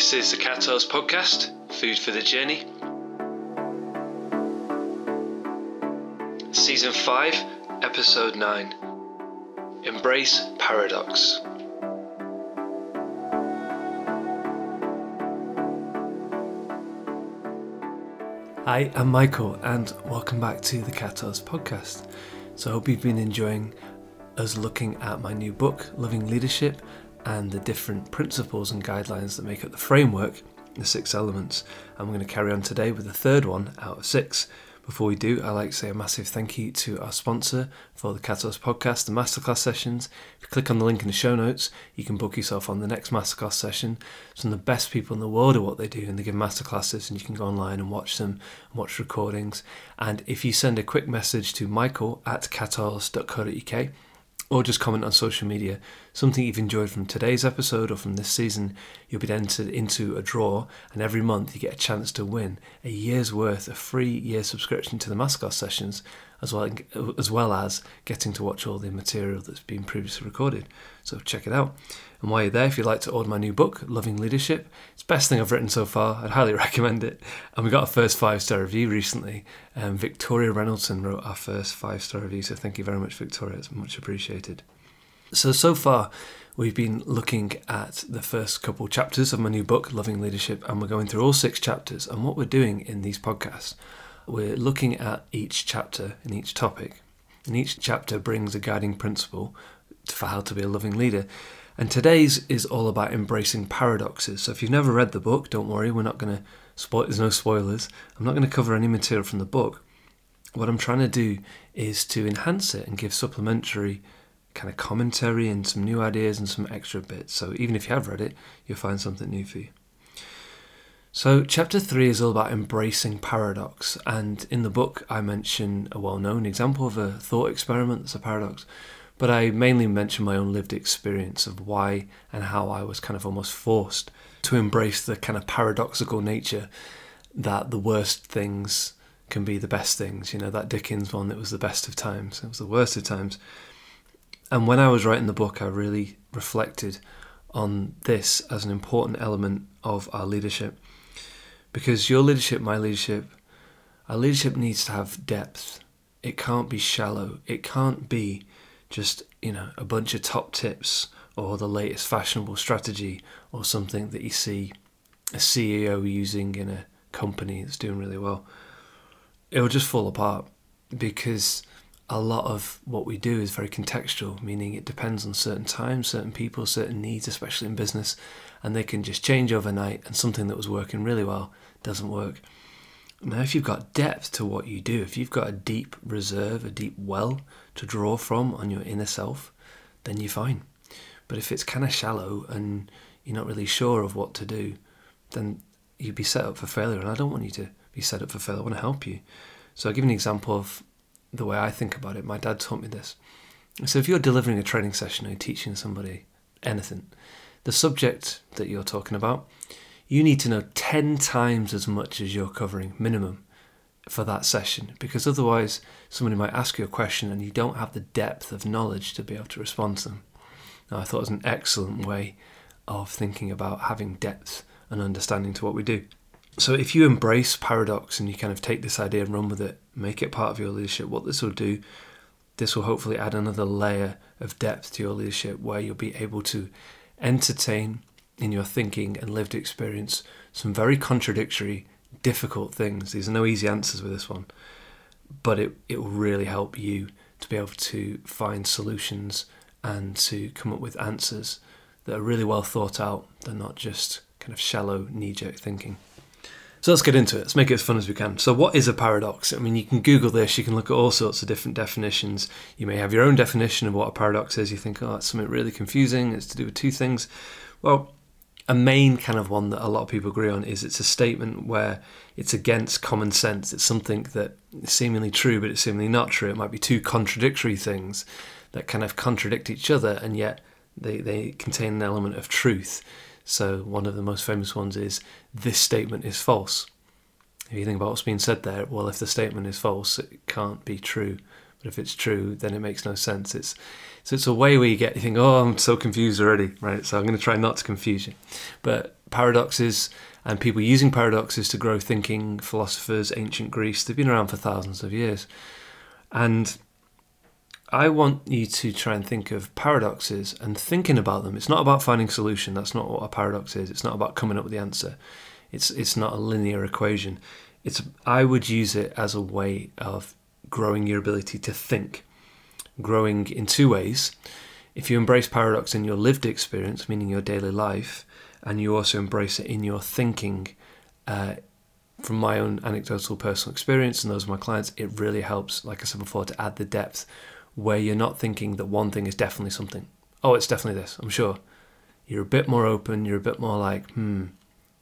This is the Catalyst Podcast, Food for the Journey. Season 5, Episode 9 Embrace Paradox. Hi, I'm Michael, and welcome back to the Catalyst Podcast. So, I hope you've been enjoying us looking at my new book, Loving Leadership and the different principles and guidelines that make up the framework, the six elements. And we're going to carry on today with the third one out of six. Before we do, I'd like to say a massive thank you to our sponsor for the Catalyst podcast, the masterclass sessions. If you click on the link in the show notes, you can book yourself on the next masterclass session. Some of the best people in the world are what they do, and they give masterclasses, and you can go online and watch them and watch recordings. And if you send a quick message to michael at catalyst.co.uk, or just comment on social media something you've enjoyed from today's episode or from this season, you'll be entered into a draw, and every month you get a chance to win a year's worth of free year subscription to the Masterclass sessions, as well as well as getting to watch all the material that's been previously recorded. So check it out. And while you're there, if you'd like to order my new book, Loving Leadership, it's the best thing I've written so far. I'd highly recommend it. And we got a first five star review recently. Um, Victoria Reynoldson wrote our first five star review, so thank you very much, Victoria. It's much appreciated. So, so far, we've been looking at the first couple chapters of my new book, Loving Leadership, and we're going through all six chapters. And what we're doing in these podcasts, we're looking at each chapter and each topic. And each chapter brings a guiding principle for how to be a loving leader. And today's is all about embracing paradoxes. So if you've never read the book, don't worry, we're not going to spoil, there's no spoilers. I'm not going to cover any material from the book. What I'm trying to do is to enhance it and give supplementary kind of commentary and some new ideas and some extra bits. So even if you have read it, you'll find something new for you. So, chapter three is all about embracing paradox, and in the book, I mention a well known example of a thought experiment that's a paradox, but I mainly mention my own lived experience of why and how I was kind of almost forced to embrace the kind of paradoxical nature that the worst things can be the best things. You know, that Dickens one, it was the best of times, it was the worst of times. And when I was writing the book, I really reflected on this as an important element of our leadership. Because your leadership, my leadership, our leadership needs to have depth. It can't be shallow. It can't be just you know a bunch of top tips or the latest fashionable strategy or something that you see a CEO using in a company that's doing really well. It will just fall apart because a lot of what we do is very contextual, meaning it depends on certain times, certain people, certain needs, especially in business, and they can just change overnight and something that was working really well doesn't work. Now, if you've got depth to what you do, if you've got a deep reserve, a deep well to draw from on your inner self, then you're fine. But if it's kind of shallow and you're not really sure of what to do, then you'd be set up for failure. And I don't want you to be set up for failure. I want to help you. So I'll give you an example of the way I think about it. My dad taught me this. So if you're delivering a training session or teaching somebody anything, the subject that you're talking about, you need to know 10 times as much as you're covering, minimum, for that session. Because otherwise, somebody might ask you a question and you don't have the depth of knowledge to be able to respond to them. Now, I thought it was an excellent way of thinking about having depth and understanding to what we do. So, if you embrace paradox and you kind of take this idea and run with it, make it part of your leadership, what this will do, this will hopefully add another layer of depth to your leadership where you'll be able to entertain in your thinking and lived experience some very contradictory, difficult things. These are no easy answers with this one, but it, it will really help you to be able to find solutions and to come up with answers that are really well thought out. They're not just kind of shallow, knee jerk thinking. So let's get into it. Let's make it as fun as we can. So, what is a paradox? I mean, you can Google this, you can look at all sorts of different definitions. You may have your own definition of what a paradox is. You think, oh, it's something really confusing, it's to do with two things. Well, a main kind of one that a lot of people agree on is it's a statement where it's against common sense. It's something that is seemingly true, but it's seemingly not true. It might be two contradictory things that kind of contradict each other, and yet they, they contain an element of truth. So, one of the most famous ones is this statement is false. If you think about what's being said there, well, if the statement is false, it can't be true. But if it's true, then it makes no sense. It's so it's a way where you get you think, oh, I'm so confused already, right? So I'm going to try not to confuse you. But paradoxes and people using paradoxes to grow thinking, philosophers, ancient Greece, they've been around for thousands of years. And I want you to try and think of paradoxes and thinking about them. It's not about finding solution. That's not what a paradox is. It's not about coming up with the answer. It's it's not a linear equation. It's I would use it as a way of growing your ability to think. Growing in two ways. If you embrace paradox in your lived experience, meaning your daily life, and you also embrace it in your thinking, uh, from my own anecdotal personal experience and those of my clients, it really helps, like I said before, to add the depth where you're not thinking that one thing is definitely something. Oh, it's definitely this, I'm sure. You're a bit more open, you're a bit more like, hmm,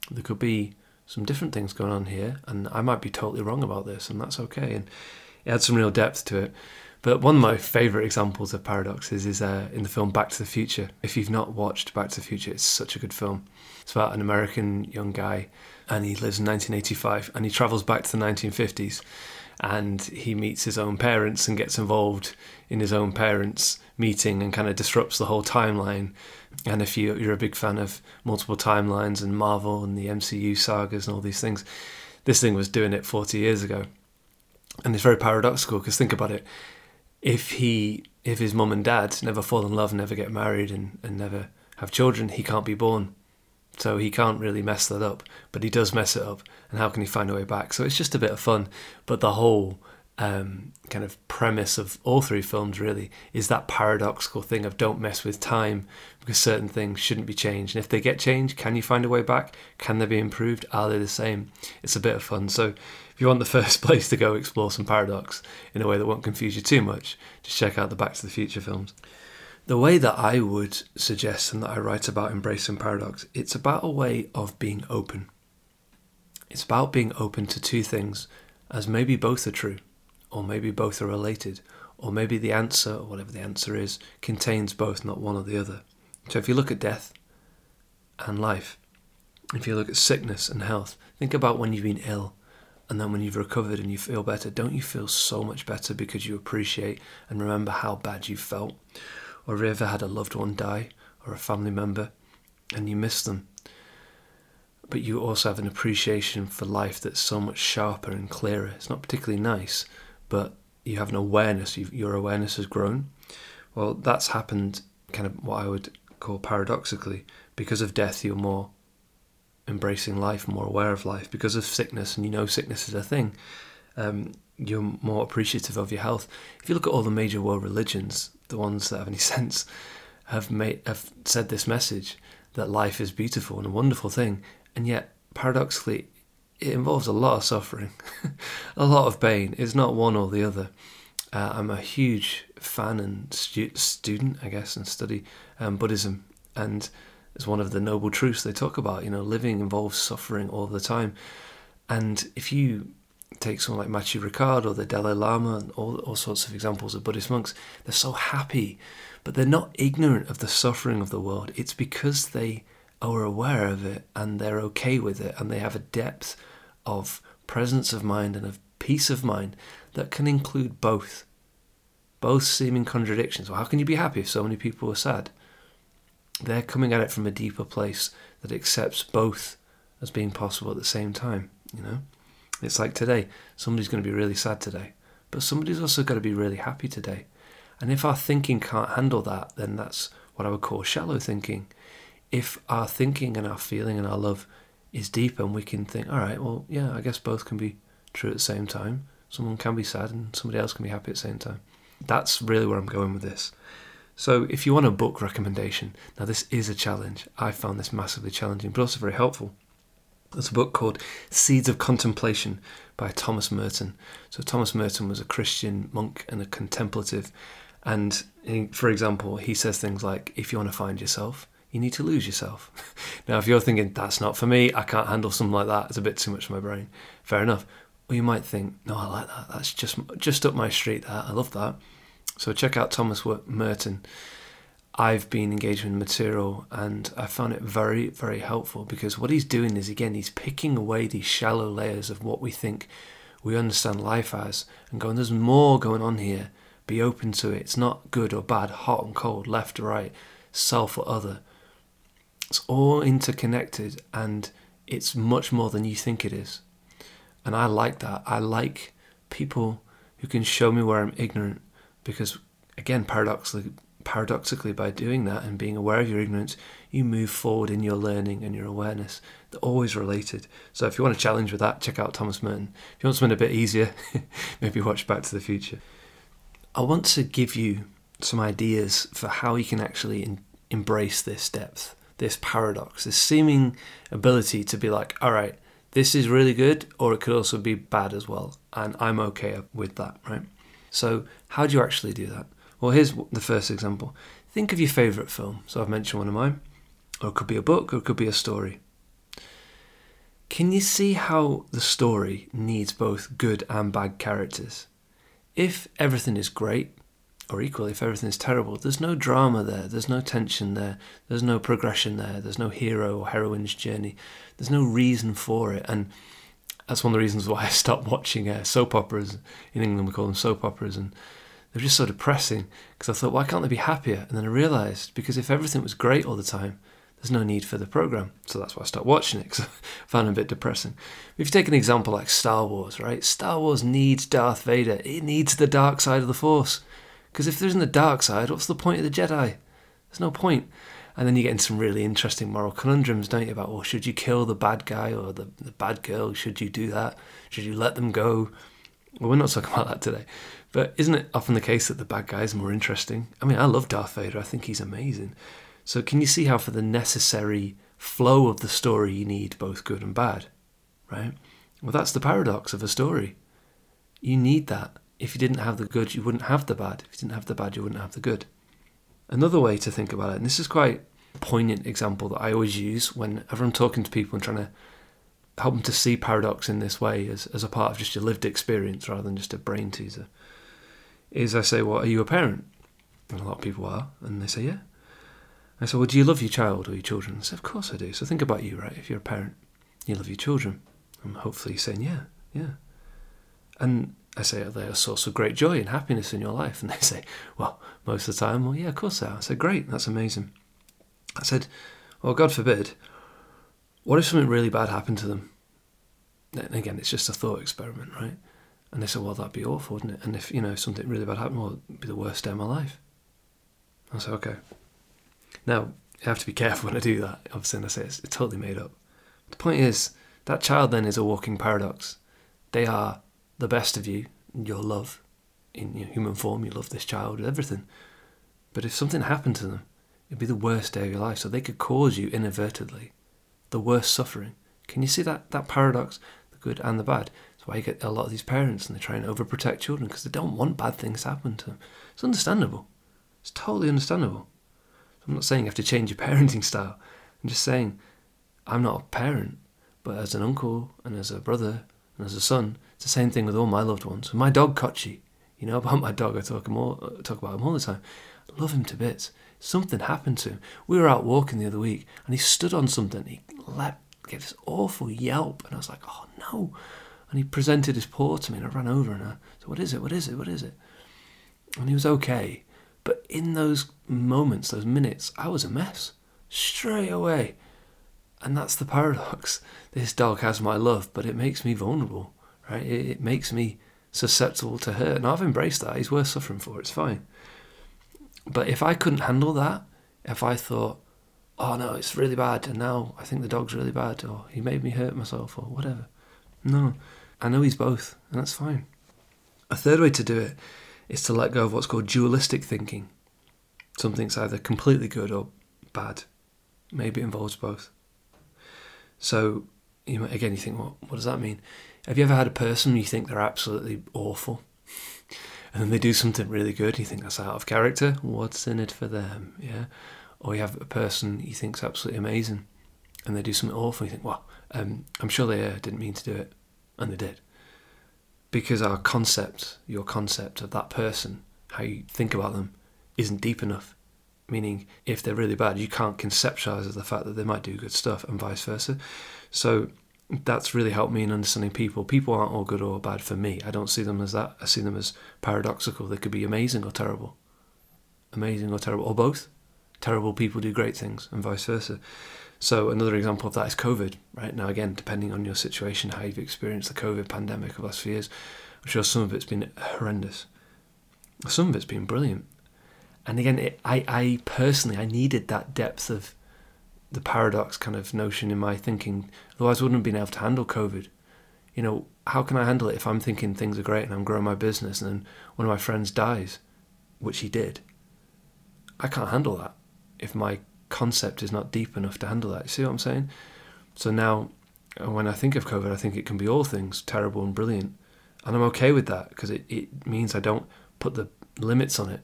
there could be some different things going on here, and I might be totally wrong about this, and that's okay. And it adds some real depth to it. But one of my favourite examples of paradoxes is uh, in the film Back to the Future. If you've not watched Back to the Future, it's such a good film. It's about an American young guy, and he lives in 1985, and he travels back to the 1950s, and he meets his own parents and gets involved in his own parents' meeting and kind of disrupts the whole timeline. And if you, you're a big fan of multiple timelines and Marvel and the MCU sagas and all these things, this thing was doing it 40 years ago. And it's very paradoxical because think about it if he if his mum and dad never fall in love, never get married, and, and never have children, he can't be born. So he can't really mess that up, but he does mess it up. And how can he find a way back? So it's just a bit of fun. But the whole um, kind of premise of all three films really is that paradoxical thing of don't mess with time because certain things shouldn't be changed. And if they get changed, can you find a way back? Can they be improved? Are they the same? It's a bit of fun. So if you want the first place to go explore some paradox in a way that won't confuse you too much, just check out the Back to the Future films. The way that I would suggest and that I write about embracing paradox, it's about a way of being open. It's about being open to two things, as maybe both are true, or maybe both are related, or maybe the answer, or whatever the answer is, contains both, not one or the other. So if you look at death and life, if you look at sickness and health, think about when you've been ill and then when you've recovered and you feel better, don't you feel so much better because you appreciate and remember how bad you felt? Or have you ever had a loved one die or a family member and you miss them? But you also have an appreciation for life that's so much sharper and clearer. It's not particularly nice, but you have an awareness, your awareness has grown. Well, that's happened kind of what I would call paradoxically. Because of death, you're more embracing life, more aware of life because of sickness, and you know sickness is a thing. Um, you're more appreciative of your health. If you look at all the major world religions, the ones that have any sense, have made have said this message that life is beautiful and a wonderful thing, and yet paradoxically, it involves a lot of suffering, a lot of pain. It's not one or the other. Uh, I'm a huge fan and stu- student, I guess, and study um, Buddhism, and it's one of the noble truths they talk about. You know, living involves suffering all the time. And if you take someone like Matthieu Ricard or the Dalai Lama and all, all sorts of examples of Buddhist monks, they're so happy, but they're not ignorant of the suffering of the world. It's because they are aware of it and they're okay with it and they have a depth of presence of mind and of peace of mind that can include both. Both seeming contradictions. Well, how can you be happy if so many people are sad? They're coming at it from a deeper place that accepts both as being possible at the same time. You know, it's like today, somebody's going to be really sad today, but somebody's also going to be really happy today. And if our thinking can't handle that, then that's what I would call shallow thinking. If our thinking and our feeling and our love is deep and we can think, all right, well, yeah, I guess both can be true at the same time. Someone can be sad and somebody else can be happy at the same time. That's really where I'm going with this. So, if you want a book recommendation, now this is a challenge. I found this massively challenging, but also very helpful. There's a book called Seeds of Contemplation by Thomas Merton. So, Thomas Merton was a Christian monk and a contemplative. And he, for example, he says things like, if you want to find yourself, you need to lose yourself. now, if you're thinking, that's not for me, I can't handle something like that, it's a bit too much for my brain, fair enough. Or you might think, no, I like that, that's just, just up my street, that, I love that. So check out Thomas Merton. I've been engaged with material and I found it very, very helpful because what he's doing is again, he's picking away these shallow layers of what we think we understand life as and going, there's more going on here. Be open to it. It's not good or bad, hot and cold, left or right, self or other. It's all interconnected and it's much more than you think it is. And I like that. I like people who can show me where I'm ignorant because, again, paradoxically, paradoxically, by doing that and being aware of your ignorance, you move forward in your learning and your awareness. They're always related. So if you want a challenge with that, check out Thomas Merton. If you want something a bit easier, maybe watch Back to the Future. I want to give you some ideas for how you can actually in- embrace this depth, this paradox, this seeming ability to be like, all right, this is really good, or it could also be bad as well. And I'm okay with that, right? So, how do you actually do that? Well, here's the first example. Think of your favourite film. So, I've mentioned one of mine, or it could be a book, or it could be a story. Can you see how the story needs both good and bad characters? If everything is great, or equally if everything is terrible, there's no drama there, there's no tension there, there's no progression there, there's no hero or heroine's journey, there's no reason for it. And that's one of the reasons why I stopped watching uh, soap operas. In England, we call them soap operas, and they're just so depressing because I thought, why can't they be happier? And then I realised because if everything was great all the time, there's no need for the program. So that's why I stopped watching it because I found it a bit depressing. If you take an example like Star Wars, right? Star Wars needs Darth Vader. It needs the dark side of the Force. Because if there isn't the dark side, what's the point of the Jedi? There's no point. And then you get into some really interesting moral conundrums, don't you? About, well, should you kill the bad guy or the, the bad girl? Should you do that? Should you let them go? Well, we're not talking about that today. But isn't it often the case that the bad guy is more interesting? I mean, I love Darth Vader. I think he's amazing. So can you see how for the necessary flow of the story you need both good and bad, right? Well, that's the paradox of a story. You need that. If you didn't have the good, you wouldn't have the bad. If you didn't have the bad, you wouldn't have the good. Another way to think about it, and this is quite a poignant example that I always use whenever I'm talking to people and trying to help them to see paradox in this way as, as a part of just your lived experience rather than just a brain teaser, is I say, Well, are you a parent? And a lot of people are, and they say, Yeah. I say, Well, do you love your child or your children? I say, Of course I do. So think about you, right? If you're a parent, you love your children. And hopefully saying, Yeah, yeah. And I say, Are they a source of great joy and happiness in your life? And they say, Well, most of the time, well, yeah, of course they are. I said, Great, that's amazing. I said, Well, God forbid, what if something really bad happened to them? And again, it's just a thought experiment, right? And they said, Well, that'd be awful, wouldn't it? And if, you know, something really bad happened, well, it'd be the worst day of my life. I said, Okay. Now, you have to be careful when I do that. Obviously, and I say it's, it's totally made up. The point is, that child then is a walking paradox. They are the best of you, your love, in your human form. You love this child, everything. But if something happened to them, it'd be the worst day of your life. So they could cause you inadvertently the worst suffering. Can you see that that paradox, the good and the bad? That's why you get a lot of these parents and they try and overprotect children because they don't want bad things to happen to them. It's understandable. It's totally understandable. I'm not saying you have to change your parenting style. I'm just saying I'm not a parent, but as an uncle and as a brother and as a son, it's the same thing with all my loved ones. My dog Kochi, you know about my dog. I talk him all, talk about him all the time. I love him to bits. Something happened to him. We were out walking the other week, and he stood on something. He leapt, gave this awful yelp, and I was like, "Oh no!" And he presented his paw to me, and I ran over and I said, "What is it? What is it? What is it?" And he was okay. But in those moments, those minutes, I was a mess straight away. And that's the paradox. This dog has my love, but it makes me vulnerable, right? It, makes me susceptible to hurt. And I've embraced that. He's worth suffering for. It's fine. But if I couldn't handle that, if I thought, oh no, it's really bad, and now I think the dog's really bad, or he made me hurt myself, or whatever. No, I know he's both, and that's fine. A third way to do it is to let go of what's called dualistic thinking. Something's either completely good or bad. Maybe it involves both. So, you again, you think, what, what does that mean? Have you ever had a person you think they're absolutely awful? And then they do something really good, and you think that's out of character. What's in it for them? Yeah. Or you have a person you think's absolutely amazing, and they do something awful. And you think, well, um, I'm sure they uh, didn't mean to do it, and they did because our concept, your concept of that person, how you think about them, isn't deep enough. Meaning, if they're really bad, you can't conceptualize the fact that they might do good stuff, and vice versa. So that's really helped me in understanding people. People aren't all good or bad for me. I don't see them as that. I see them as paradoxical. They could be amazing or terrible, amazing or terrible, or both. terrible people do great things, and vice versa. So another example of that is COVID. Right now, again, depending on your situation, how you've experienced the COVID pandemic of the last few years, I'm sure some of it's been horrendous. Some of it's been brilliant. And again, it, I, I personally, I needed that depth of the paradox kind of notion in my thinking. Otherwise, I wouldn't have been able to handle COVID. You know, how can I handle it if I'm thinking things are great and I'm growing my business and then one of my friends dies, which he did? I can't handle that if my concept is not deep enough to handle that. You see what I'm saying? So now, uh, when I think of COVID, I think it can be all things terrible and brilliant. And I'm okay with that because it, it means I don't put the limits on it.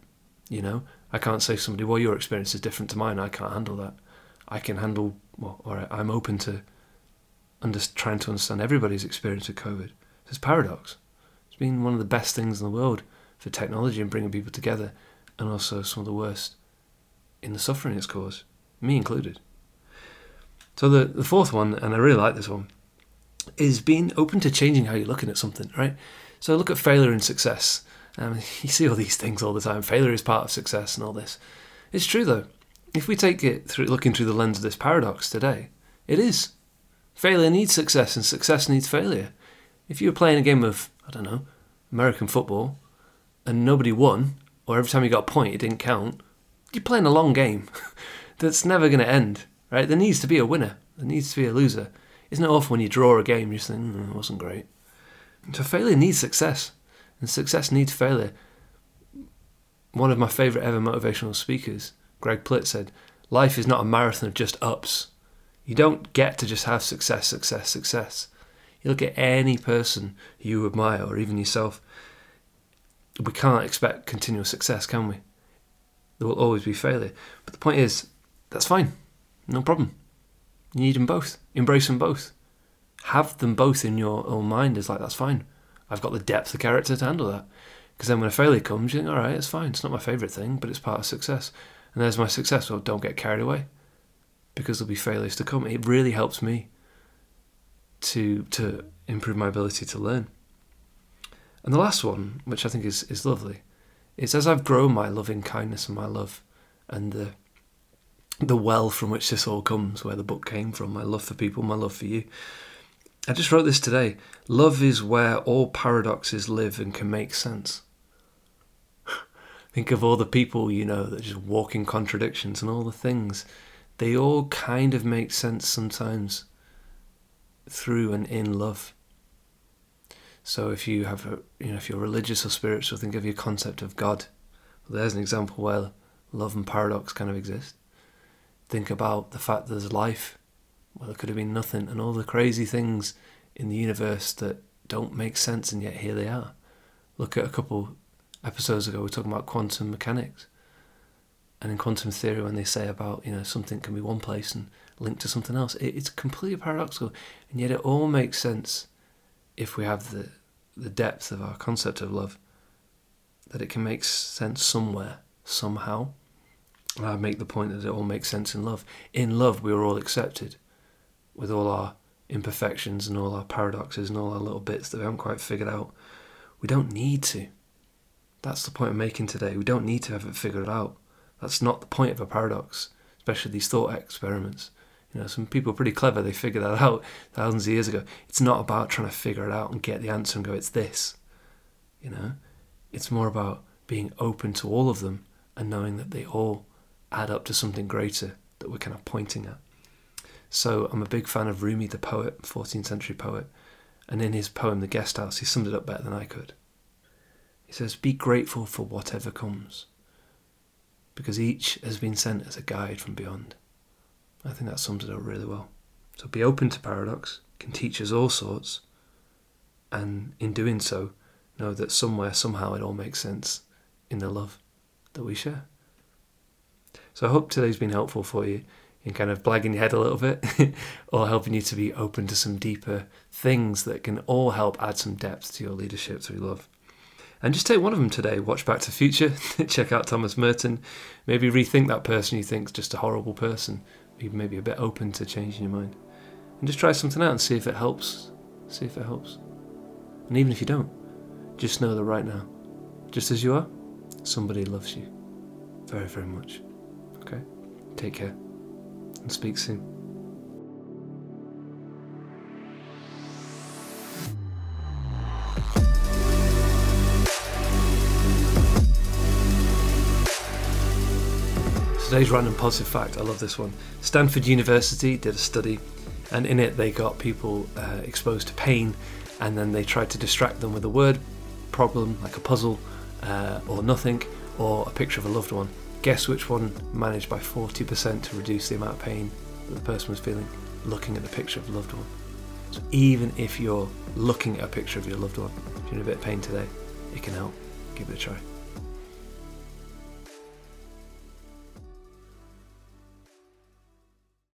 You know, I can't say to somebody, well, your experience is different to mine. I can't handle that. I can handle, well, or I'm open to under, trying to understand everybody's experience with COVID. It's a paradox. It's been one of the best things in the world for technology and bringing people together, and also some of the worst in the suffering it's caused, me included. So the, the fourth one, and I really like this one, is being open to changing how you're looking at something, right? So look at failure and success. Um, you see all these things all the time. Failure is part of success and all this. It's true though. If we take it through looking through the lens of this paradox today, it is. Failure needs success and success needs failure. If you were playing a game of, I don't know, American football and nobody won, or every time you got a point it didn't count, you're playing a long game that's never going to end, right? There needs to be a winner. There needs to be a loser. Isn't it awful when you draw a game, you think, mm, it wasn't great? So failure needs success, and success needs failure. One of my favourite ever motivational speakers, Greg Plitt, said, Life is not a marathon of just ups. You don't get to just have success, success, success. You look at any person you admire, or even yourself, we can't expect continual success, can we? There will always be failure. But the point is, that's fine. No problem. You need them both. Embrace them both. Have them both in your own mind is like, that's fine. I've got the depth of character to handle that. Because then when a failure comes, you think, all right, it's fine. It's not my favourite thing, but it's part of success. And there's my success. Well, don't get carried away because there'll be failures to come. It really helps me to to improve my ability to learn. And the last one, which I think is, is lovely, is as I've grown my loving kindness and my love and the the well from which this all comes, where the book came from, my love for people, my love for you. I just wrote this today. Love is where all paradoxes live and can make sense. Think of all the people you know that just walk in contradictions and all the things. They all kind of make sense sometimes through and in love. So if you have a, you know, if you're religious or spiritual, think of your concept of God. Well, there's an example where love and paradox kind of exist think about the fact that there's life. Well, there could have been nothing, and all the crazy things in the universe that don't make sense, and yet here they are. Look at a couple episodes ago, we were talking about quantum mechanics. And in quantum theory, when they say about, you know, something can be one place and linked to something else, it, it's completely paradoxical. And yet it all makes sense if we have the, the depth of our concept of love, that it can make sense somewhere, somehow. And I make the point that it all makes sense in love. In love, we are all accepted with all our imperfections and all our paradoxes and all our little bits that we haven't quite figured out. We don't need to. That's the point I'm making today. We don't need to have it figured out. That's not the point of a paradox, especially these thought experiments. You know, some people are pretty clever. They figured that out thousands of years ago. It's not about trying to figure it out and get the answer and go, it's this. You know, it's more about being open to all of them and knowing that they all add up to something greater that we're kind of pointing at. So I'm a big fan of Rumi, the poet, 14th century poet, and in his poem The Guest House, he summed it up better than I could. He says, Be grateful for whatever comes, because each has been sent as a guide from beyond. I think that sums it up really well. So be open to paradox, can teach us all sorts, and in doing so, know that somewhere, somehow, it all makes sense in the love that we share. So I hope today's been helpful for you in kind of blagging your head a little bit or helping you to be open to some deeper things that can all help add some depth to your leadership through love. And just take one of them today. Watch Back to Future, check out Thomas Merton, maybe rethink that person you think's just a horrible person. Be maybe a bit open to changing your mind. And just try something out and see if it helps. See if it helps. And even if you don't, just know that right now, just as you are, somebody loves you very, very much. Okay? Take care and speak soon. Today's random positive fact, I love this one. Stanford University did a study, and in it they got people uh, exposed to pain, and then they tried to distract them with a word problem, like a puzzle, uh, or nothing, or a picture of a loved one. Guess which one managed by 40% to reduce the amount of pain that the person was feeling looking at the picture of a loved one. So even if you're looking at a picture of your loved one, if you're in a bit of pain today, it can help. Give it a try.